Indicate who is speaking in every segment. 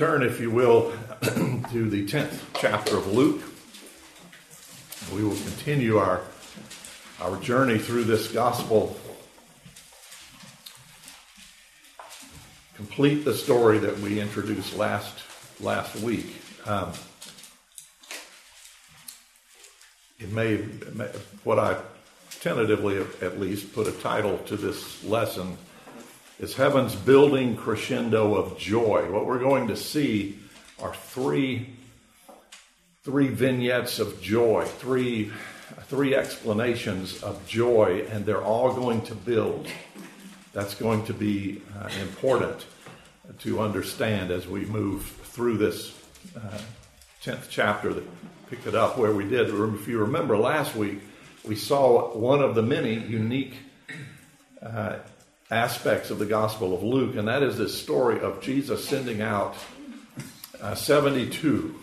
Speaker 1: Turn, if you will, to the 10th chapter of Luke. We will continue our, our journey through this gospel, complete the story that we introduced last, last week. Um, it may, it may, what I tentatively at least put a title to this lesson is heaven's building crescendo of joy. What we're going to see are three, three vignettes of joy, three, three explanations of joy, and they're all going to build. That's going to be uh, important to understand as we move through this uh, 10th chapter that picked it up where we did. If you remember last week, we saw one of the many unique uh, aspects of the Gospel of Luke, and that is this story of Jesus sending out uh, 72.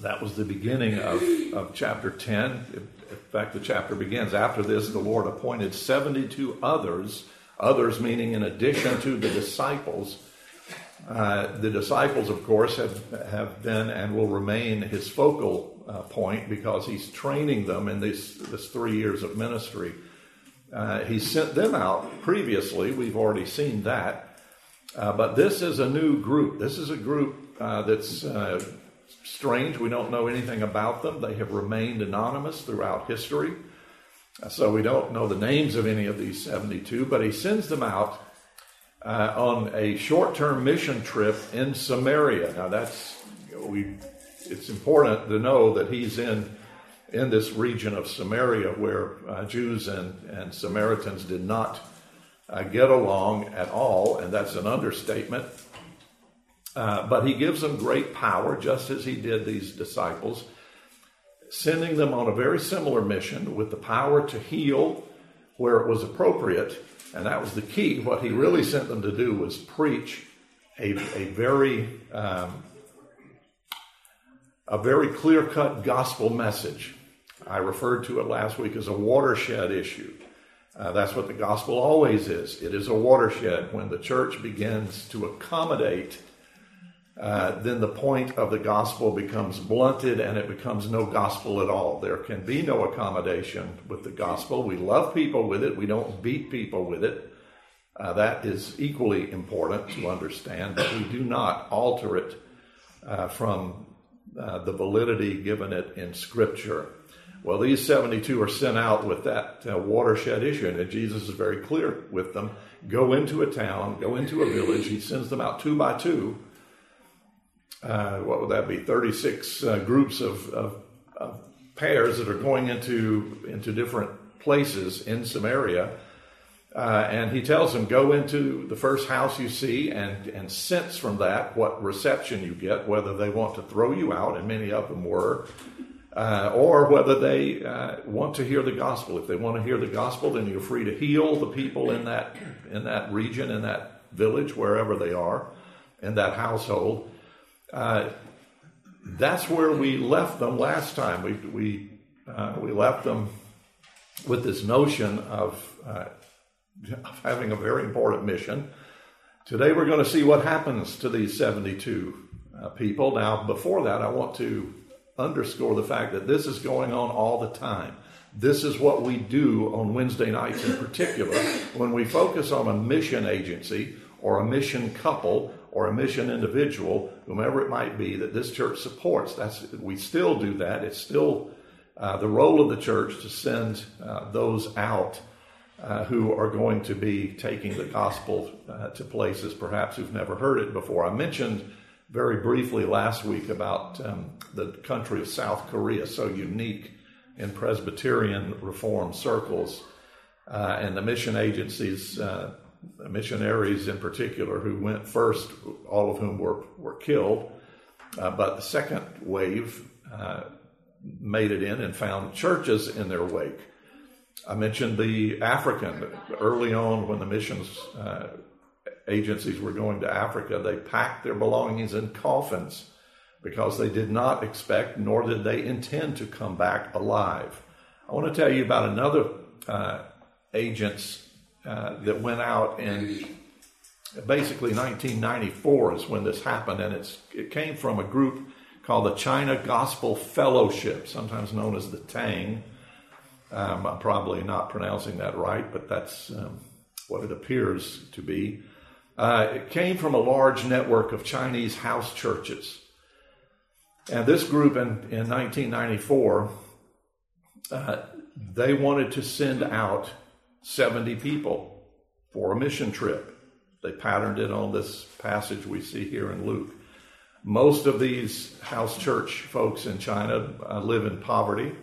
Speaker 1: That was the beginning of, of chapter 10. In fact, the chapter begins after this, the Lord appointed 72 others, others meaning in addition to the disciples. Uh, the disciples, of course, have, have been and will remain his focal uh, point because he's training them in this, this three years of ministry. Uh, he sent them out previously. We've already seen that. Uh, but this is a new group. This is a group uh, that's uh, strange. We don't know anything about them. They have remained anonymous throughout history. Uh, so we don't know the names of any of these 72, but he sends them out on a short term mission trip in Samaria. Now, that's, we, it's important to know that he's in in this region of Samaria where uh, Jews and, and Samaritans did not uh, get along at all, and that's an understatement. Uh, but he gives them great power, just as he did these disciples, sending them on a very similar mission with the power to heal where it was appropriate. And that was the key. What he really sent them to do was preach a, a very um, a very clear cut gospel message I referred to it last week as a watershed issue. Uh, that's what the gospel always is. It is a watershed. When the church begins to accommodate, uh, then the point of the gospel becomes blunted and it becomes no gospel at all. There can be no accommodation with the gospel. We love people with it, we don't beat people with it. Uh, that is equally important to understand, but we do not alter it uh, from uh, the validity given it in Scripture. Well, these 72 are sent out with that uh, watershed issue, and Jesus is very clear with them. Go into a town, go into a village. He sends them out two by two. Uh, what would that be? 36 uh, groups of, of, of, pairs that are going into, into different places in Samaria. Uh, and he tells them, go into the first house you see and, and sense from that what reception you get, whether they want to throw you out, and many of them were, uh, or whether they uh, want to hear the gospel. If they want to hear the gospel, then you're free to heal the people in that in that region, in that village, wherever they are, in that household. Uh, that's where we left them last time. We we uh, we left them with this notion of, uh, of having a very important mission. Today we're going to see what happens to these 72 uh, people. Now, before that, I want to underscore the fact that this is going on all the time. This is what we do on Wednesday nights in particular when we focus on a mission agency or a mission couple or a mission individual, whomever it might be, that this church supports. That's we still do that. It's still uh, the role of the church to send uh, those out uh, who are going to be taking the gospel uh, to places perhaps who've never heard it before. I mentioned very briefly last week about um, the country of South Korea, so unique in Presbyterian reform circles, uh, and the mission agencies, uh, missionaries in particular, who went first, all of whom were, were killed. Uh, but the second wave uh, made it in and found churches in their wake. I mentioned the African early on when the missions uh, agencies were going to Africa, they packed their belongings in coffins because they did not expect nor did they intend to come back alive. I want to tell you about another uh, agents uh, that went out in basically 1994 is when this happened, and it's, it came from a group called the China Gospel Fellowship, sometimes known as the Tang. Um, I'm probably not pronouncing that right, but that's um, what it appears to be. Uh, it came from a large network of Chinese house churches. And this group in, in 1994, uh, they wanted to send out 70 people for a mission trip. They patterned it on this passage we see here in Luke. Most of these house church folks in China uh, live in poverty,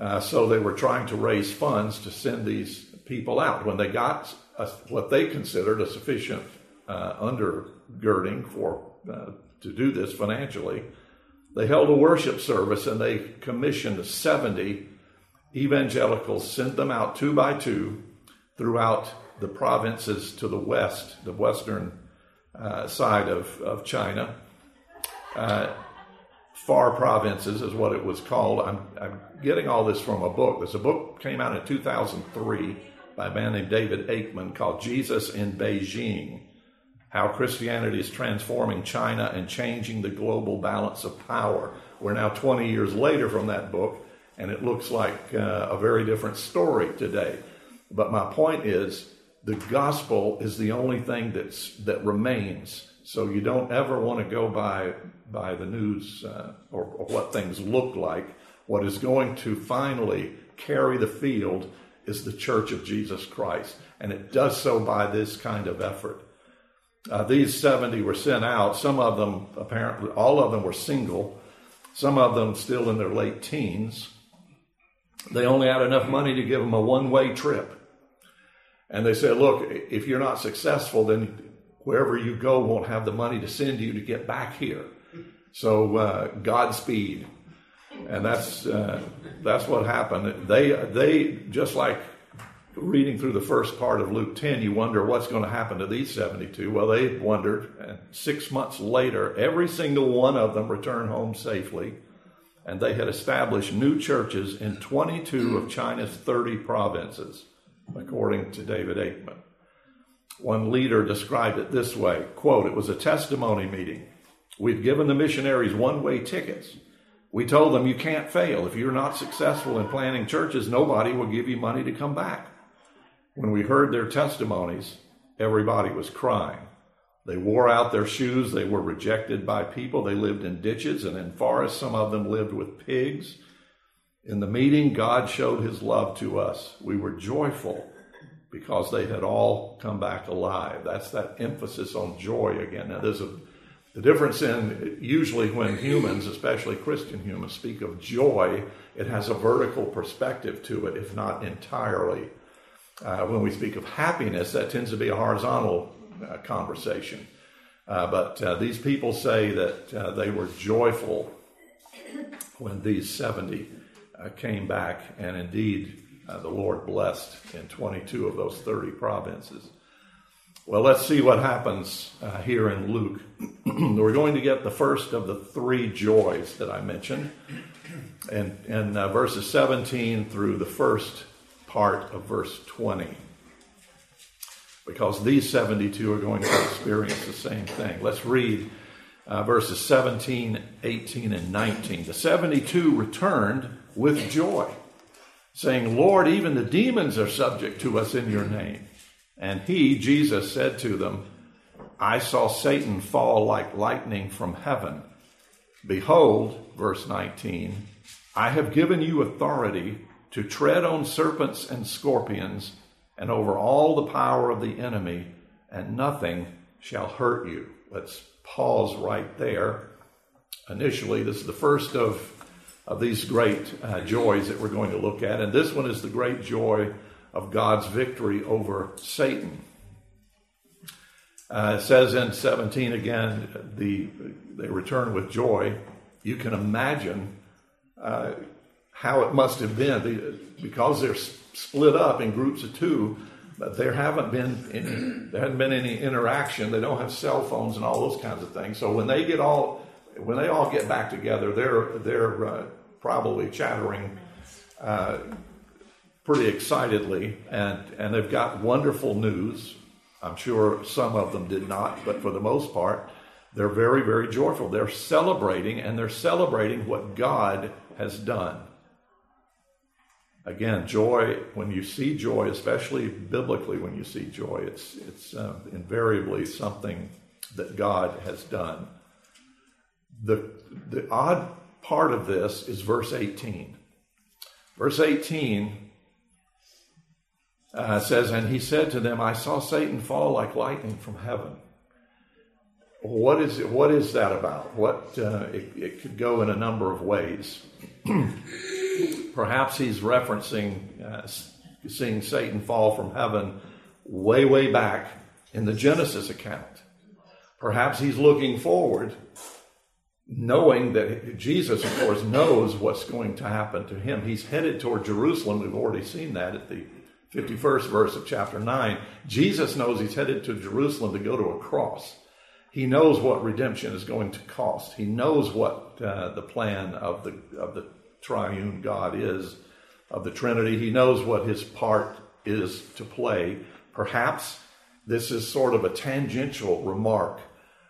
Speaker 1: uh, so they were trying to raise funds to send these people out. When they got a, what they considered a sufficient uh, undergirding for uh, to do this financially, they held a worship service and they commissioned 70 evangelicals, sent them out two by two throughout the provinces to the west, the western uh, side of, of China. Uh, far provinces is what it was called. I'm, I'm, getting all this from a book. There's a book came out in 2003 by a man named David Aikman called Jesus in Beijing How Christianity is Transforming China and Changing the Global Balance of Power. We're now 20 years later from that book, and it looks like uh, a very different story today. But my point is, the gospel is the only thing that's that remains. So you don't ever want to go by by the news uh, or, or what things look like. What is going to finally carry the field is the Church of Jesus Christ, and it does so by this kind of effort. Uh, these 70 were sent out. Some of them, apparently, all of them were single. Some of them still in their late teens. They only had enough money to give them a one way trip. And they said, look, if you're not successful, then wherever you go won't have the money to send you to get back here. So uh, Godspeed. And that's uh, that's what happened. They they just like reading through the first part of Luke 10, you wonder what's going to happen to these 72. Well, they wondered, and six months later, every single one of them returned home safely, and they had established new churches in 22 of China's 30 provinces according to David Aikman. One leader described it this way quote, It was a testimony meeting. We've given the missionaries one way tickets. We told them you can't fail. If you're not successful in planting churches, nobody will give you money to come back. When we heard their testimonies, everybody was crying. They wore out their shoes. They were rejected by people. They lived in ditches and in forests. Some of them lived with pigs. In the meeting, God showed his love to us. We were joyful because they had all come back alive. That's that emphasis on joy again. Now, there's a the difference in usually when humans, especially Christian humans, speak of joy, it has a vertical perspective to it, if not entirely. Uh, when we speak of happiness, that tends to be a horizontal uh, conversation. Uh, but uh, these people say that uh, they were joyful when these 70 uh, came back, and indeed the Lord blessed in 22 of those 30 provinces. Well, let's see what happens here in Luke. We're going to get the first of the three joys that I mentioned, and in verses 17 through the first part of verse 20 because these 72 are going to experience the same thing. Let's read uh, verses 17, 18, and 19. The 72 returned with joy, saying, Lord, even the demons are subject to us in your name. And he, Jesus, said to them, I saw Satan fall like lightning from heaven. Behold, verse 19, I have given you authority to tread on serpents and scorpions and over all the power of the enemy, and nothing shall hurt you. Let's pause right there. Initially, this is the first of of these great uh, joys that we're going to look at. And this one is the great joy of God's victory over Satan. Uh, it says in 17 again, the, they return with joy. You can imagine uh, how it must have been because they're split up in groups of two. But there haven't been any, there hasn't been any interaction. They don't have cell phones and all those kinds of things. So when they get all when they all get back together, they're they're uh, probably chattering uh, pretty excitedly, and and they've got wonderful news. I'm sure some of them did not, but for the most part, they're very, very joyful. They're celebrating, and they're celebrating what God has done. Again, joy, when you see joy, especially biblically when you see joy, it's, it's uh, invariably something that God has done. The, the odd part of this is verse 18. Verse 18 uh, says, And he said to them, I saw Satan fall like lightning from heaven. What is, what is that about? What, uh, it, it could go in a number of ways. Perhaps he's referencing uh, seeing Satan fall from heaven way, way back in the Genesis account. Perhaps he's looking forward, knowing that Jesus, of course, knows what's going to happen to him. He's headed toward Jerusalem. We've already seen that at the 51st verse of chapter 9. Jesus knows he's headed to Jerusalem to go to a cross. He knows what redemption is going to cost. He knows what uh, the plan of the, of the triune God is, of the Trinity. He knows what his part is to play. Perhaps this is sort of a tangential remark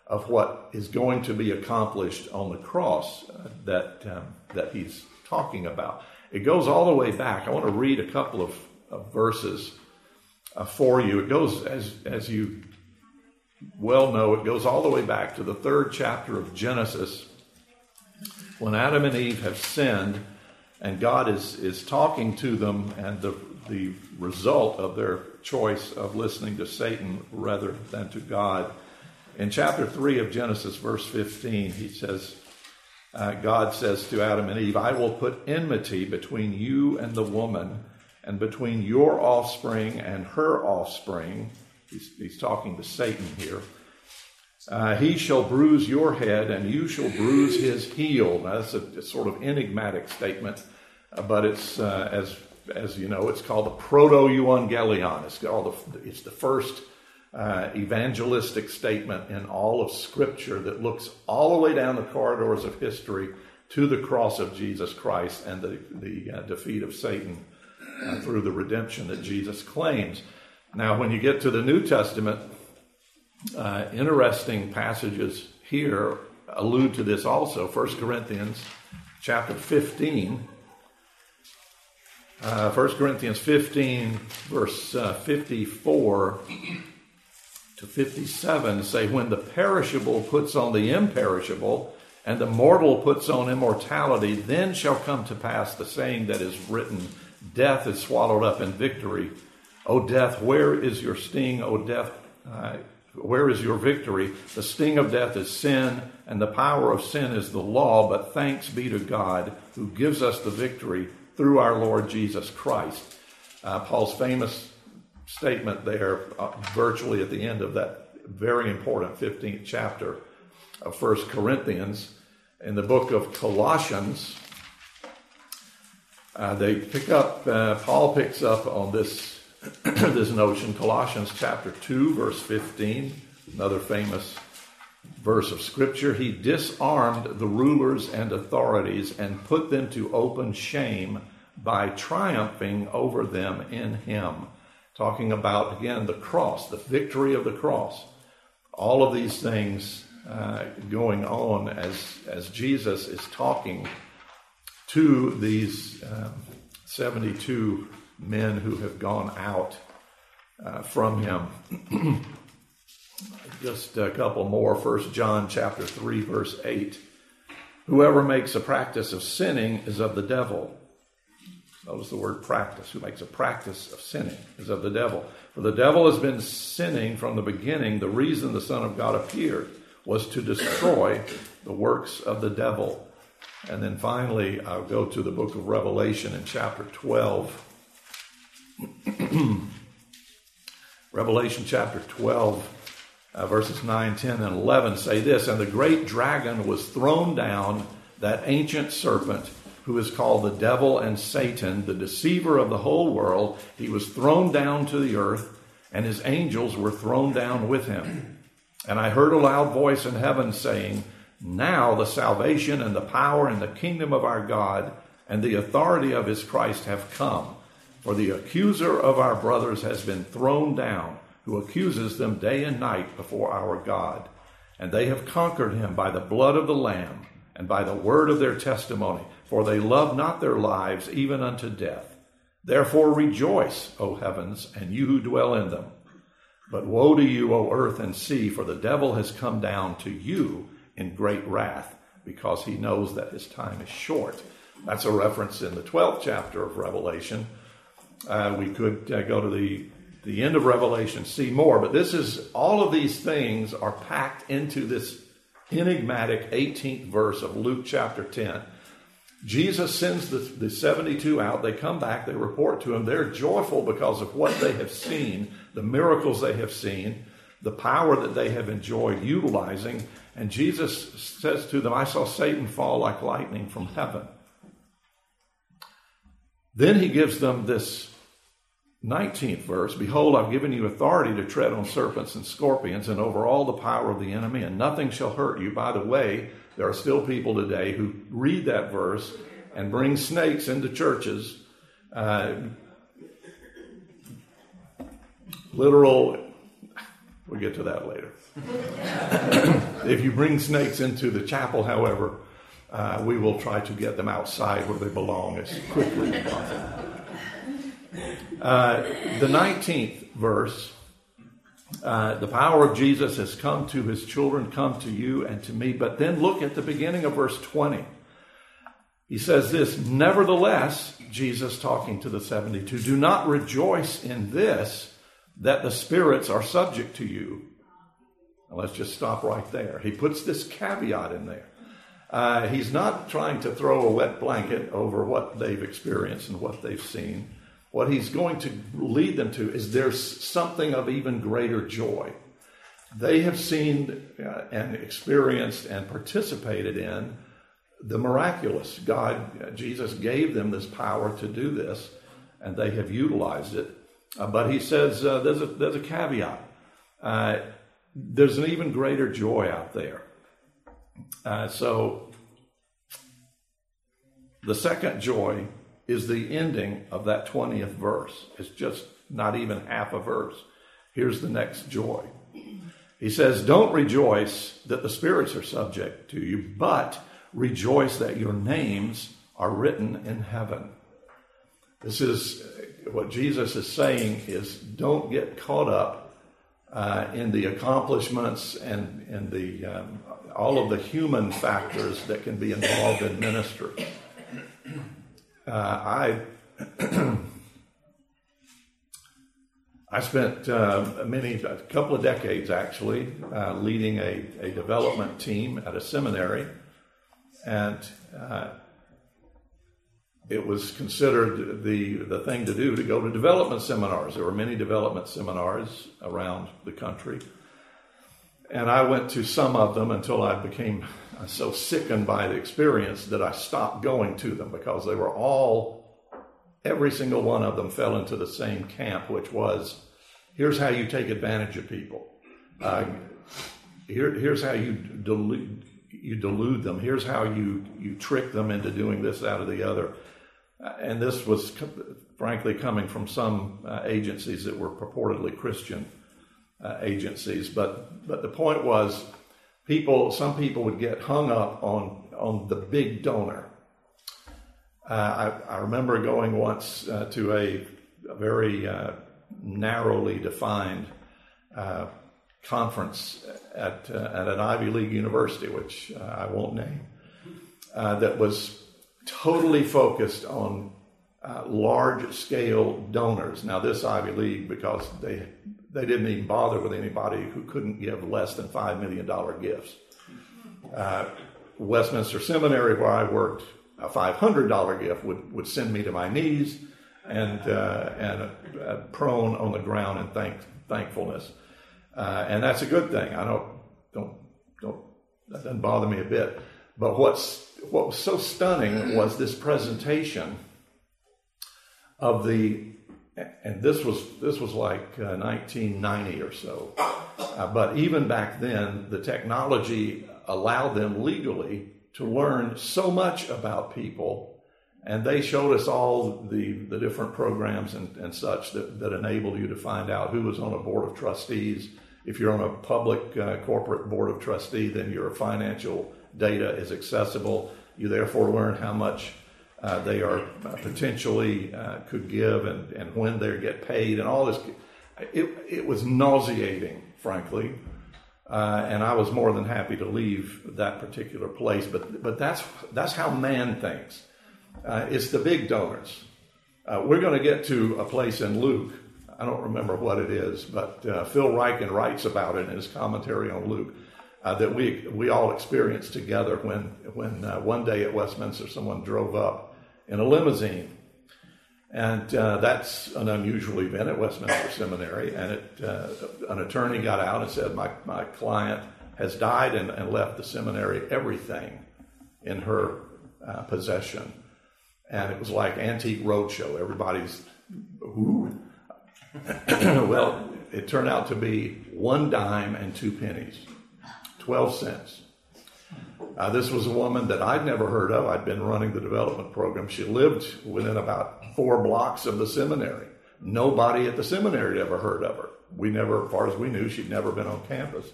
Speaker 1: of what is going to be accomplished on the cross uh, that, um, that he's talking about. It goes all the way back. I want to read a couple of, of verses uh, for you. It goes, as, as you well know, it goes all the way back to the third chapter of Genesis when Adam and Eve have sinned and God is, is talking to them, and the, the result of their choice of listening to Satan rather than to God. In chapter 3 of Genesis, verse 15, he says, uh, God says to Adam and Eve, I will put enmity between you and the woman, and between your offspring and her offspring. He's, he's talking to Satan here. Uh, he shall bruise your head, and you shall bruise his heel. Now, that's a, sort of enigmatic statement, uh, but it's uh, as as you know, it's called the proto-evangelion. It's called the, it's the first uh, evangelistic statement in all of Scripture that looks all the way down the corridors of history to the cross of Jesus Christ and the the uh, defeat of Satan uh, through the redemption that Jesus claims. Now, when you get to the New Testament uh, interesting passages here allude to this also. 1 Corinthians chapter 15. Uh, 1 Corinthians 15, verse uh, 54 to 57 say, When the perishable puts on the imperishable, and the mortal puts on immortality, then shall come to pass the saying that is written Death is swallowed up in victory. O death, where is your sting? O death, uh, where is your victory? The sting of death is sin, and the power of sin is the law, but thanks be to God who gives us the victory through our Lord Jesus Christ. Uh, Paul's famous statement there, uh, virtually at the end of that very important 15th chapter of First Corinthians, in the book of Colossians, uh, they pick up, uh, Paul picks up on this this notion. Colossians chapter 2, verse 15, another famous verse of Scripture. He disarmed the rulers and authorities and put them to open shame by triumphing over them in Him. Talking about, again, the cross, the victory of the cross. All of these things uh, going on as, as Jesus is talking to these um, 72 men who have gone out uh, from him. Just a couple more. First John chapter 3 verse 8. Whoever makes a practice of sinning is of the devil. Notice the word practice. Who makes a practice of sinning is of the devil. For the devil has been sinning from the beginning. The reason the Son of God appeared was to destroy the works of the devil. And then finally, I'll go to the book of Revelation in chapter 12. Revelation chapter 12, uh, verses 9, 10, and 11 say this And the great dragon was thrown down, that ancient serpent who is called the devil and Satan, the deceiver of the whole world. He was thrown down to the earth, and his angels were thrown down with him. And I heard a loud voice in heaven saying, Now the salvation and the power and the kingdom of our God and the authority of his Christ have come. For the accuser of our brothers has been thrown down, who accuses them day and night before our God. And they have conquered him by the blood of the Lamb and by the word of their testimony, for they love not their lives even unto death. Therefore rejoice, O heavens, and you who dwell in them. But woe to you, O earth and sea, for the devil has come down to you in great wrath, because he knows that his time is short. That's a reference in the 12th chapter of Revelation. Uh, we could uh, go to the, the end of Revelation, see more, but this is all of these things are packed into this enigmatic 18th verse of Luke chapter 10. Jesus sends the, the 72 out. They come back, they report to him. They're joyful because of what they have seen, the miracles they have seen, the power that they have enjoyed utilizing. And Jesus says to them, I saw Satan fall like lightning from heaven. Then he gives them this 19th verse Behold, I've given you authority to tread on serpents and scorpions and over all the power of the enemy, and nothing shall hurt you. By the way, there are still people today who read that verse and bring snakes into churches. Uh, literal, we'll get to that later. if you bring snakes into the chapel, however, uh, we will try to get them outside where they belong as quickly as possible. Uh, the 19th verse uh, the power of Jesus has come to his children, come to you and to me. But then look at the beginning of verse 20. He says this Nevertheless, Jesus talking to the 72, do not rejoice in this that the spirits are subject to you. Now let's just stop right there. He puts this caveat in there. Uh, he's not trying to throw a wet blanket over what they've experienced and what they've seen what he's going to lead them to is there's something of even greater joy. They have seen uh, and experienced and participated in the miraculous. God, uh, Jesus gave them this power to do this, and they have utilized it. Uh, but he says uh, there's, a, there's a caveat. Uh, there's an even greater joy out there. Uh, so, the second joy is the ending of that 20th verse. It's just not even half a verse. Here's the next joy. He says, Don't rejoice that the spirits are subject to you, but rejoice that your names are written in heaven. This is what Jesus is saying is don't get caught up uh, in the accomplishments and, and the, um, all of the human factors that can be involved in ministry. Uh, I I spent uh, many a couple of decades actually uh, leading a, a development team at a seminary, and uh, it was considered the the thing to do to go to development seminars. There were many development seminars around the country, and I went to some of them until I became so sickened by the experience that I stopped going to them because they were all, every single one of them fell into the same camp, which was here's how you take advantage of people. Uh, here, here's how you delude, you delude them. Here's how you, you trick them into doing this, out of the other. Uh, and this was, frankly, coming from some uh, agencies that were purportedly Christian uh, agencies. But, but the point was, people, some people would get hung up on, on the big donor. Uh, I, I, remember going once uh, to a, a very uh, narrowly defined conference at, at an Ivy League university, which I won't name, that was totally focused on large scale donors. Now, this Ivy League, because they they didn't even bother with anybody who couldn't give less than $5 million gifts. Uh, Westminster Seminary, where I worked, a $500 gift would, would send me to my knees and, uh, and uh, prone on the ground in thank, thankfulness. Uh, and that's a good thing. I don't, don't, don't, that doesn't bother me a bit. But what's, what was so stunning was this presentation of the and this was this was like uh, 1990 or so. Uh, but even back then, the technology allowed them legally to learn so much about people And they showed us all the, the different programs and, and such that, that enable you to find out who was on a board of trustees. If you're on a public uh, corporate board of trustee, then you're a financial data is accessible. You therefore learn how much uh, they are uh, potentially uh, could give and, and when they get paid and all this. It, it was nauseating, frankly. Uh, and I was more than happy to leave that particular place. But but that's that's how man thinks. Uh, it's the big donors. Uh, we're going to get to a place in Luke. I don't remember what it is, but uh, Phil Ryken writes about it in his commentary on Luke uh, that we we all experienced together when when uh, one day at Westminster someone drove up in a limousine, and uh, that's an unusual event at Westminster Seminary. And it, an attorney got out and said, "My my client has died and, and left the seminary everything in her possession." and it was like antique roadshow. Everybody's, ooh. well, it turned out to be one dime and two pennies, 12 cents. Uh, this was a woman that I'd never heard of. I'd been running the development program. She lived within about four blocks of the seminary. Nobody at the seminary ever heard of her. We never, as far as we knew, she'd never been on campus.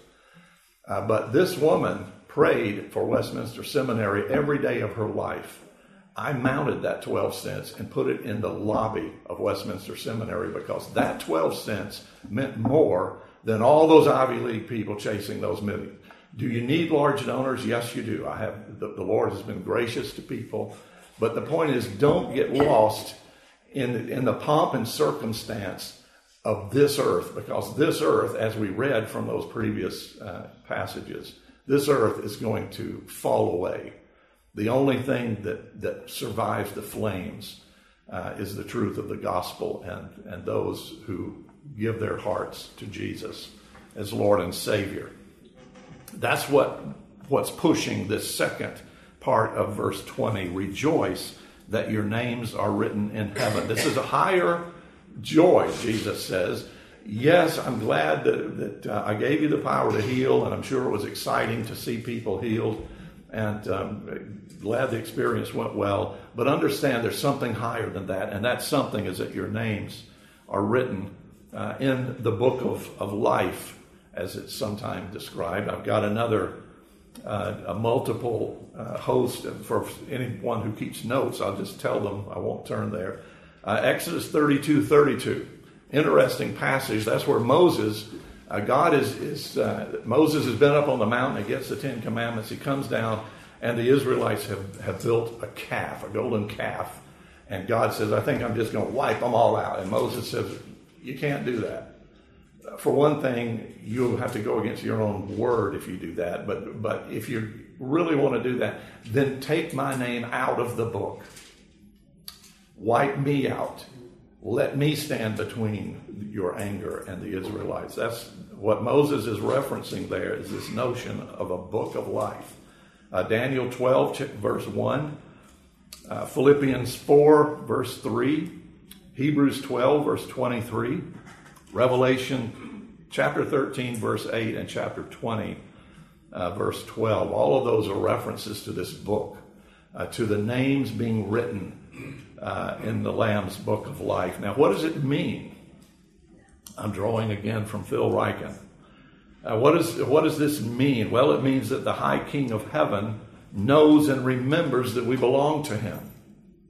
Speaker 1: Uh, but this woman prayed for Westminster Seminary every day of her life I mounted that 12 cents and put it in the lobby of Westminster Seminary because that 12 cents meant more than all those Ivy League people chasing those millions. Do you need large donors? Yes, you do. I have the, the Lord has been gracious to people, but the point is, don't get lost in in the pomp and circumstance of this earth, because this earth, as we read from those previous uh, passages, this earth is going to fall away. The only thing that, that survives the flames uh, is the truth of the gospel and, and those who give their hearts to Jesus as Lord and Savior. That's what, what's pushing this second part of verse 20. Rejoice that your names are written in heaven. This is a higher joy, Jesus says. Yes, I'm glad that, that uh, I gave you the power to heal, and I'm sure it was exciting to see people healed and um, glad the experience went well. But understand there's something higher than that, and that something is that your names are written uh, in the book of, of life, as it's sometimes described. I've got another, uh, a multiple uh, host, for anyone who keeps notes, I'll just tell them, I won't turn there. Uh, Exodus 32 32. Interesting passage. That's where Moses uh, God is, is uh, Moses has been up on the mountain and gets the Ten Commandments. He comes down, and the Israelites have, have built a calf, a golden calf. And God says, I think I'm just going to wipe them all out. And Moses says, You can't do that. For one thing, you'll have to go against your own word if you do that. But, but if you really want to do that, then take my name out of the book. Wipe me out let me stand between your anger and the Israelites. That's what Moses is referencing there is this notion of a book of life. Uh, Daniel 12, verse 1, uh, Philippians 4, verse 3, Hebrews 12, verse 23, Revelation chapter 13, verse 8, and chapter 20, uh, verse 12. All of those are references to this book, uh, to the names being written uh, in the Lamb's Book of Life. Now, what does it mean? I'm drawing again from Phil Ryken. Uh, what, is, what does this mean? Well, it means that the High King of Heaven knows and remembers that we belong to Him.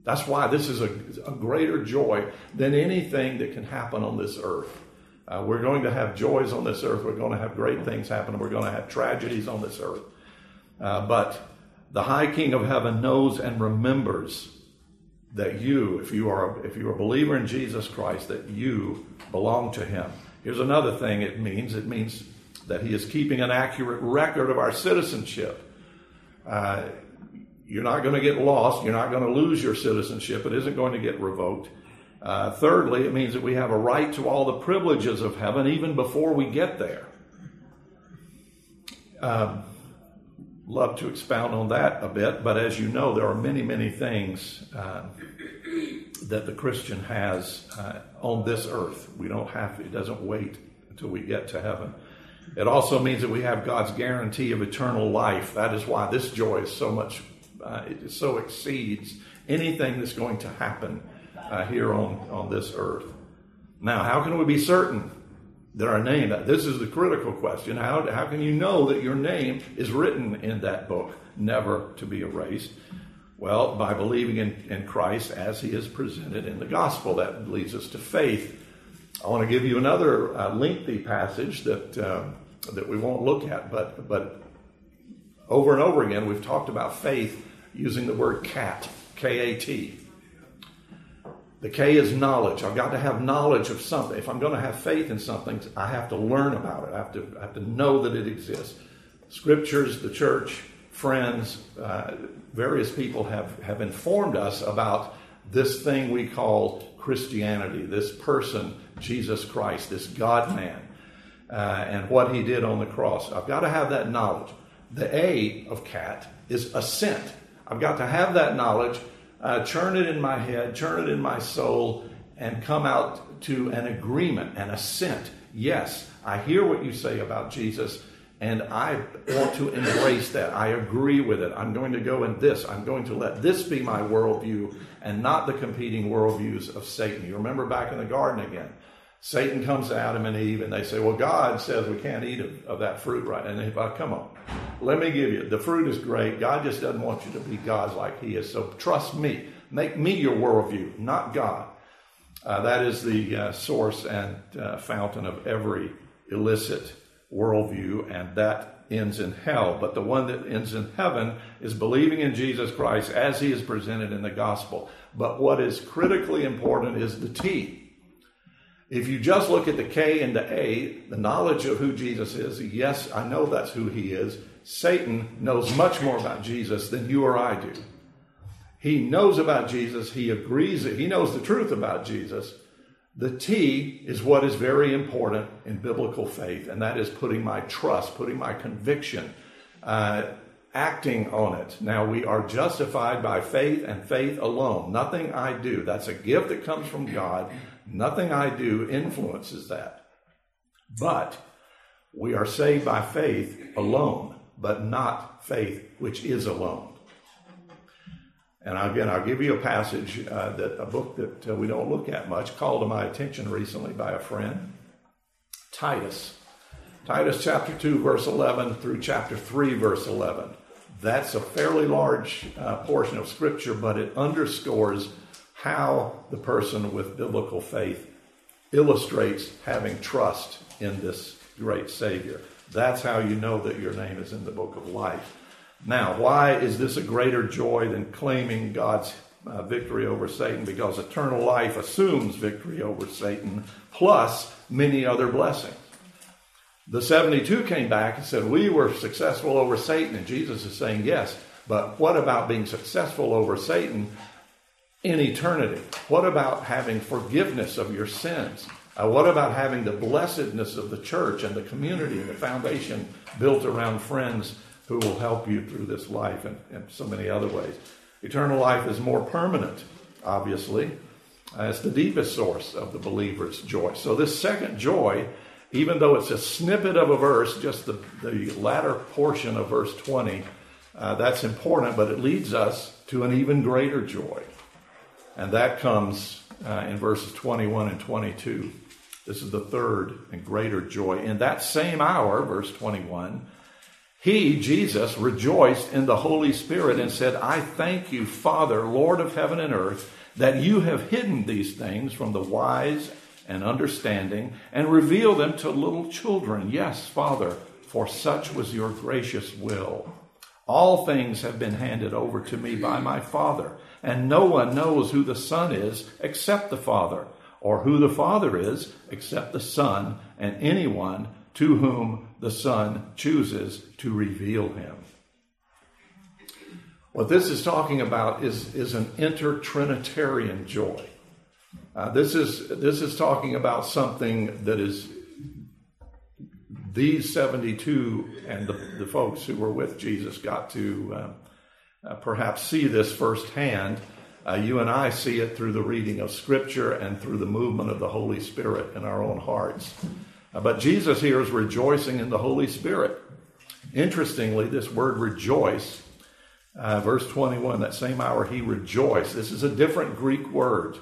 Speaker 1: That's why this is a, a greater joy than anything that can happen on this earth. Uh, we're going to have joys on this earth. We're going to have great things happen. We're going to have tragedies on this earth. Uh, but the High King of Heaven knows and remembers that you, if you are a, if you're a believer in Jesus Christ, that you belong to Him. Here's another thing it means. It means that He is keeping an accurate record of our citizenship. Uh, you're not going to get lost. You're not going to lose your citizenship. It isn't going to get revoked. Uh, thirdly, it means that we have a right to all the privileges of heaven even before we get there. Um, love to expound on that a bit, but as you know, there are many, many things uh, that the Christian has uh, on this earth. We don't have, it doesn't wait until we get to heaven. It also means that we have God's guarantee of eternal life. That is why this joy is so much Uh, it so exceeds anything that's going to happen uh, here on, on this earth. Now, how can we be certain that our name, this is the critical question, how, how can you know that your name is written in that book, never to be erased? Well, by believing in, in Christ as he is presented in the gospel. That leads us to faith. I want to give you another uh, lengthy passage that, uh, that we won't look at, but, but over and over again, we've talked about faith using the word cat, K A T. The K is knowledge. I've got to have knowledge of something. If I'm going to have faith in something, I have to learn about it. I have to, I have to know that it exists. Scriptures, the church, friends, uh, various people have, have informed us about this thing we call Christianity, this person, Jesus Christ, this God man, uh, and what he did on the cross. I've got to have that knowledge. The A of cat is assent. I've got to have that knowledge, uh, churn it in my head, churn it in my soul, and come out to an agreement, an assent. Yes, I hear what you say about Jesus and I want to embrace that. I agree with it. I'm going to go in this. I'm going to let this be my worldview and not the competing worldviews of Satan. You remember back in the garden again. Satan comes to Adam and Eve and they say, Well, God says we can't eat of, of that fruit, right? And they say, Come on, let me give you. The fruit is great. God just doesn't want you to be gods like He is. So trust me. Make me your worldview, not God. Uh, that is the uh, source and uh, fountain of every illicit worldview, and that ends in hell. But the one that ends in heaven is believing in Jesus Christ as he is presented in the gospel. But what is critically important is the T. If you just look at the K and the A, the knowledge of who Jesus is, yes, I know that's who he is. Satan knows much more about Jesus than you or I do. He knows about Jesus. He agrees that he knows the truth about Jesus. The T is what is very important in biblical faith, and that is putting my trust, putting my conviction, uh, acting on it. Now, we are justified by faith and faith alone. Nothing I do. That's a gift that comes from God. Nothing I do influences that. But we are saved by faith alone, but not faith which is alone. And again, I'll give you a passage uh, that a book that uh, we don't look at much called to my attention recently by a friend, Titus. Titus chapter 2, verse 11 through chapter 3, verse 11. That's a fairly large uh, portion of scripture, but it underscores how the person with biblical faith illustrates having trust in this great Savior. That's how you know that your name is in the book of life. Now, why is this a greater joy than claiming God's uh, victory over Satan? Because eternal life assumes victory over Satan, plus many other blessings. The 72 came back and said, We were successful over Satan. And Jesus is saying, Yes, but what about being successful over Satan in eternity? What about having forgiveness of your sins? Uh, what about having the blessedness of the church and the community and the foundation built around friends who will help you through this life and, and so many other ways. Eternal life is more permanent, obviously. Uh, it's the deepest source of the believer's joy. So, this second joy, even though it's a snippet of a verse, just the, the latter portion of verse 20, uh, that's important, but it leads us to an even greater joy. And that comes uh, in verses 21 and 22. This is the third and greater joy. In that same hour, verse 21, he, Jesus, rejoiced in the Holy Spirit and said, I thank you, Father, Lord of heaven and earth, that you have hidden these things from the wise and understanding and revealed them to little children. Yes, Father, for such was your gracious will. All things have been handed over to me by my Father, and no one knows who the Son is except the Father, or who the Father is except the Son, and anyone to whom the Son chooses to reveal him. What this is talking about is, is an intertrinitarian joy. Uh, this is this is talking about something that is these 72 and the, the folks who were with Jesus got to uh, uh, perhaps see this firsthand. Uh, you and I see it through the reading of Scripture and through the movement of the Holy Spirit in our own hearts. But Jesus here is rejoicing in the Holy Spirit. Interestingly, this word rejoice Uh, verse 21, that same hour he rejoiced. This is a different Greek word.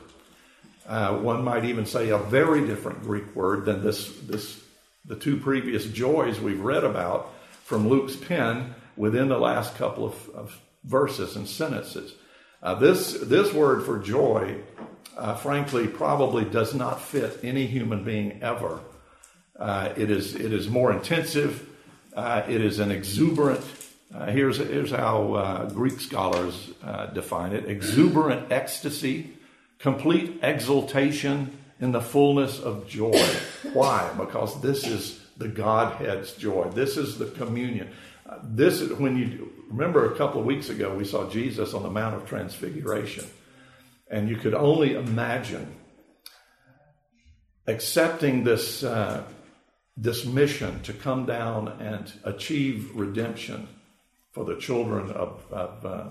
Speaker 1: Uh, one might even say a very different Greek word than this, this, the two previous joys we've read about from Luke's pen within the last couple of, of verses and sentences. Uh, this, this word for joy, uh, frankly, probably does not fit any human being ever. Uh, it, is, it is more intensive, uh, it is an exuberant uh, here's, here's how uh, Greek scholars define it exuberant ecstasy, complete exultation in the fullness of joy. Why? Because this is the Godhead's joy. This is the communion. This is when you remember a couple of weeks ago, we saw Jesus on the Mount of Transfiguration, and you could only imagine accepting this. Uh, this mission to come down and achieve redemption for the children of, of uh,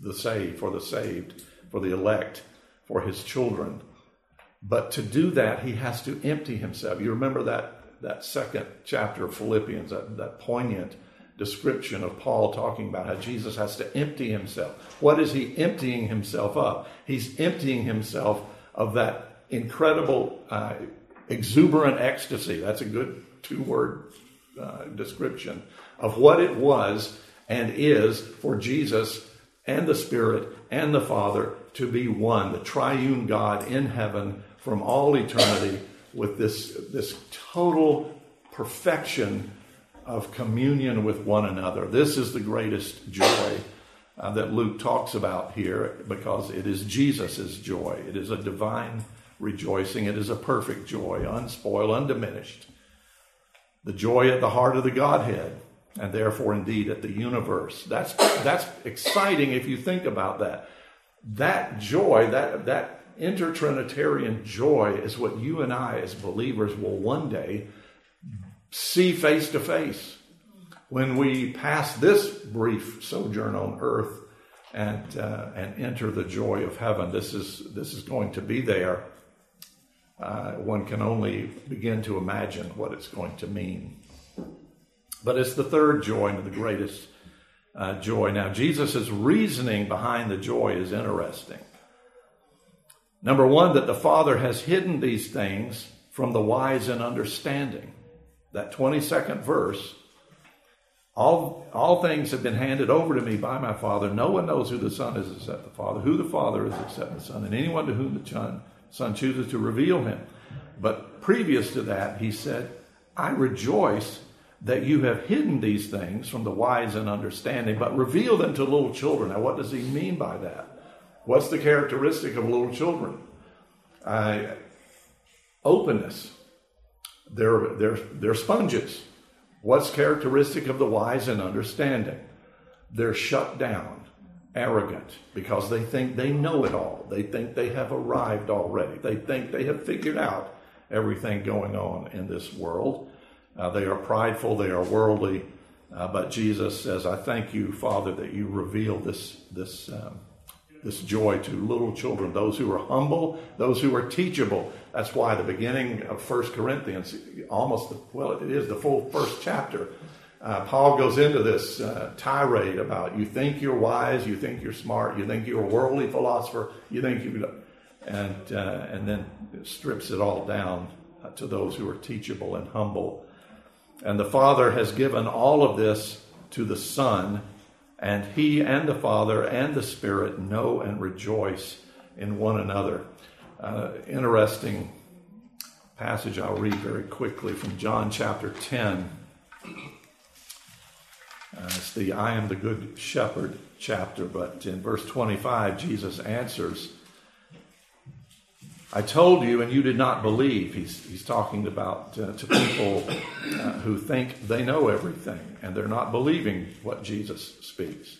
Speaker 1: the saved, for the saved, for the elect, for his children. But to do that, he has to empty himself. You remember that, that second chapter of Philippians, that, that poignant description of Paul talking about how Jesus has to empty himself. What is he emptying himself of? He's emptying himself of that incredible, uh, exuberant ecstasy. That's a good two word uh, description of what it was and is for Jesus and the Spirit and the Father to be one, the triune God in heaven from all eternity with this, this total perfection of communion with one another. This is the greatest joy uh, that Luke talks about here because it is Jesus' joy. It is a divine rejoicing. It is a perfect joy, unspoiled, undiminished. The joy at the heart of the Godhead and therefore indeed at the universe. That's that's exciting if you think about that. That joy, that that intertrinitarian joy is what you and I as believers will one day see face to face when we pass this brief sojourn on earth and uh, and enter the joy of heaven. This is this is going to be there. Uh, one can only begin to imagine what it's going to mean. But it's the third joy and the greatest uh, joy. Now, Jesus' reasoning behind the joy is interesting. Number one, that the Father has hidden these things from the wise and understanding. That 22nd verse all, all things have been handed over to me by my Father. No one knows who the Son is except the Father, who the Father is except the Son, and anyone to whom the Son, chooses to reveal him. But previous to that, he said, I rejoice that you have hidden these things from the wise and understanding, but reveal them to little children. Now, what does he mean by that? What's the characteristic of little children? Uh, openness. They're, they're, they're sponges. What's characteristic of the wise and understanding? They're shut down, arrogant, because they think they know it all. They think they have arrived already. They think they have figured out everything going on in this world. Uh, they are prideful, they are worldly. Uh, but Jesus says, I thank you, Father, that you reveal this, this, um, this joy to little children, those who are humble, those who are teachable. That's why the beginning of First Corinthians, almost, the, well, it is the full first chapter. Uh, Paul goes into this uh, tirade about you think you're wise, you think you're smart, you think you're a worldly philosopher, you think you, and uh, and then strips it all down uh, to those who are teachable and humble. And the Father has given all of this to the Son, and He and the Father and the Spirit know and rejoice in one another. Uh, interesting passage I'll read very quickly from John chapter 10. Uh, it's the I am the good shepherd chapter, but in verse 25, Jesus answers I told you and you did not believe. He's, he's talking about uh, to people uh, who think they know everything and they're not believing what Jesus speaks.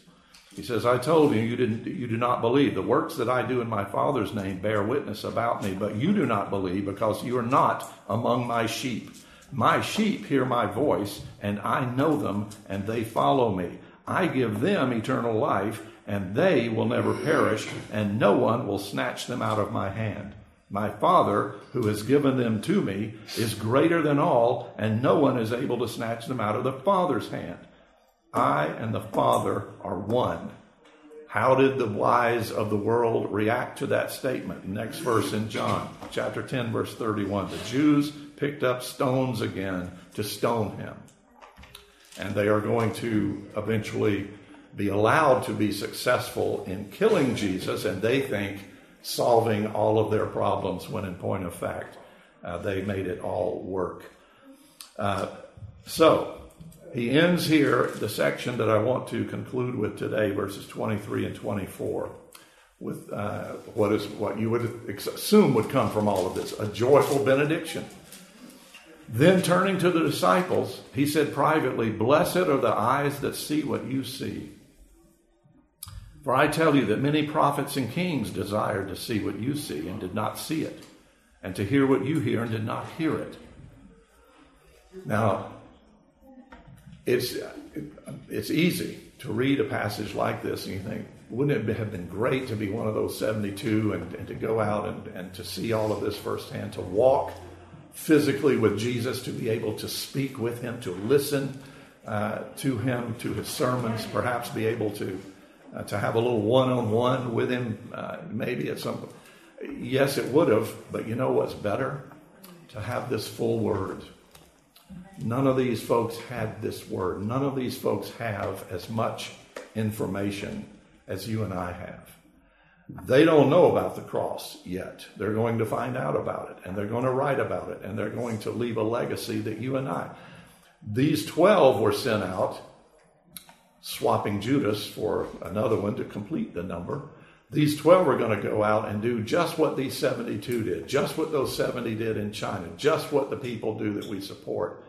Speaker 1: He says, I told you, you, didn't, you do not believe. The works that I do in my Father's name bear witness about me, but you do not believe because you are not among my sheep. My sheep hear my voice, and I know them, and they follow me. I give them eternal life, and they will never perish, and no one will snatch them out of my hand. My Father, who has given them to me, is greater than all, and no one is able to snatch them out of the Father's hand. I and the Father are one. How did the wise of the world react to that statement? Next verse in John, chapter 10, verse 31. The Jews picked up stones again to stone him. And they are going to eventually be allowed to be successful in killing Jesus, and they think solving all of their problems when, in point of fact, uh, they made it all work. Uh, so, he ends here the section that I want to conclude with today, verses 23 and 24, with uh, what is what you would assume would come from all of this a joyful benediction. Then turning to the disciples, he said privately, Blessed are the eyes that see what you see. For I tell you that many prophets and kings desired to see what you see and did not see it, and to hear what you hear and did not hear it. Now, it's, it's easy to read a passage like this and you think, wouldn't it have been great to be one of those 72 and, and to go out and, and to see all of this firsthand, to walk physically with Jesus, to be able to speak with him, to listen uh, to him, to his sermons, perhaps be able to, uh, to have a little one on one with him, uh, maybe at some. Yes, it would have, but you know what's better? To have this full word None of these folks had this word. None of these folks have as much information as you and I have. They don't know about the cross yet. They're going to find out about it and they're going to write about it and they're going to leave a legacy that you and I. These 12 were sent out, swapping Judas for another one to complete the number. These 12 are going to go out and do just what these 72 did, just what those 70 did in China, just what the people do that we support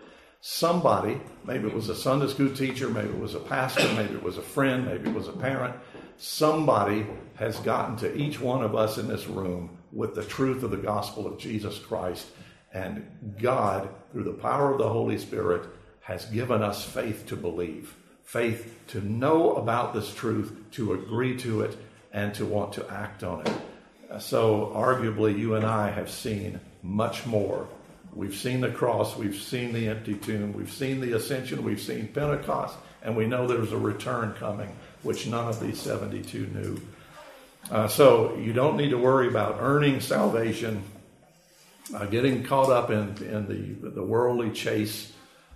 Speaker 1: somebody, maybe it was a Sunday school teacher, maybe it was a pastor, maybe it was a friend, maybe it was a parent, somebody has gotten to each one of us in this room with the truth of the gospel of Jesus Christ. And God, through the power of the Holy Spirit, has given us faith to believe, faith to know about this truth, to agree to it, and to want to act on it. So, arguably, you and I have seen much more We've seen the cross, we've seen the empty tomb, we've seen the ascension, we've seen Pentecost, and we know there's a return coming, which none of these 72 knew. Uh, so you don't need to worry about earning salvation, uh, getting caught up in, in the, the worldly chase,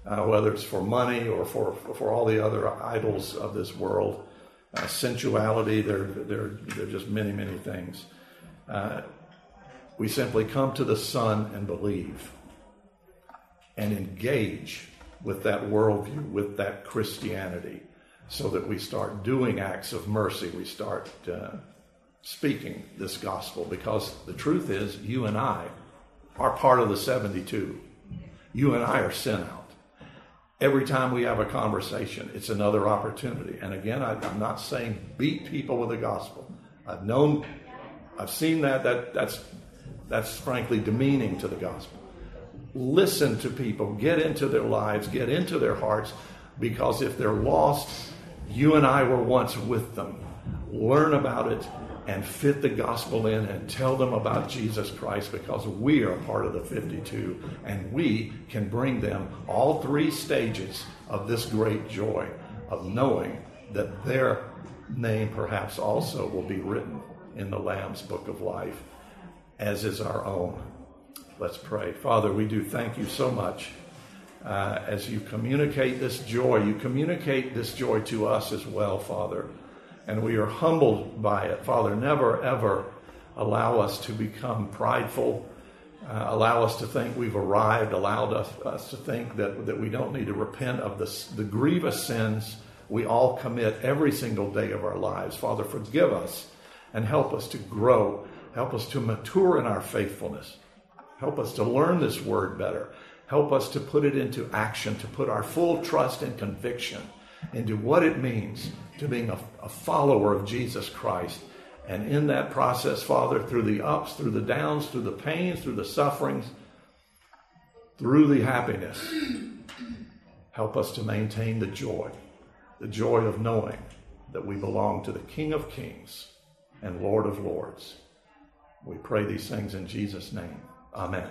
Speaker 1: uh, whether it's for money or for, for all the other idols of this world. Uh, sensuality, there, there, there are just many, many things. Uh, we simply come to the Son and believe and engage with that worldview, with that Christianity, so that we start doing acts of mercy. We start uh, speaking this gospel because the truth is, you and I are part of the 72. You and I are sent out. Every time we have a conversation, it's another opportunity. And again, I, am not saying beat people with the gospel. I've known, I've seen that. That that's that's frankly demeaning to the gospel listen to people, get into their lives, get into their hearts, because if they're lost, you and I were once with them. Learn about it and fit the gospel in and tell them about Jesus Christ because we are part of the 52 and we can bring them all three stages of this great joy of knowing that their name perhaps also will be written in the Lamb's book of life, as is our own. Let's pray. Father, we do thank you so much uh, as you communicate this joy. You communicate this joy to us as well, Father. And we are humbled by it. Father, never, ever allow us to become prideful. Uh, allow us to think we've arrived. Allow us, us to think that, that we don't need to repent of the, the grievous sins we all commit every single day of our lives. Father, forgive us and help us to grow. Help us to mature in our faithfulness. Help us to learn this word better. Help us to put it into action, to put our full trust and conviction into what it means to being a, a, follower of Jesus Christ. And in that process, Father, through the ups, through the downs, through the pains, through the sufferings, through the happiness, help us to maintain the joy, the joy of knowing that we belong to the King of Kings and Lord of Lords. We pray these things in Jesus' name. Amen.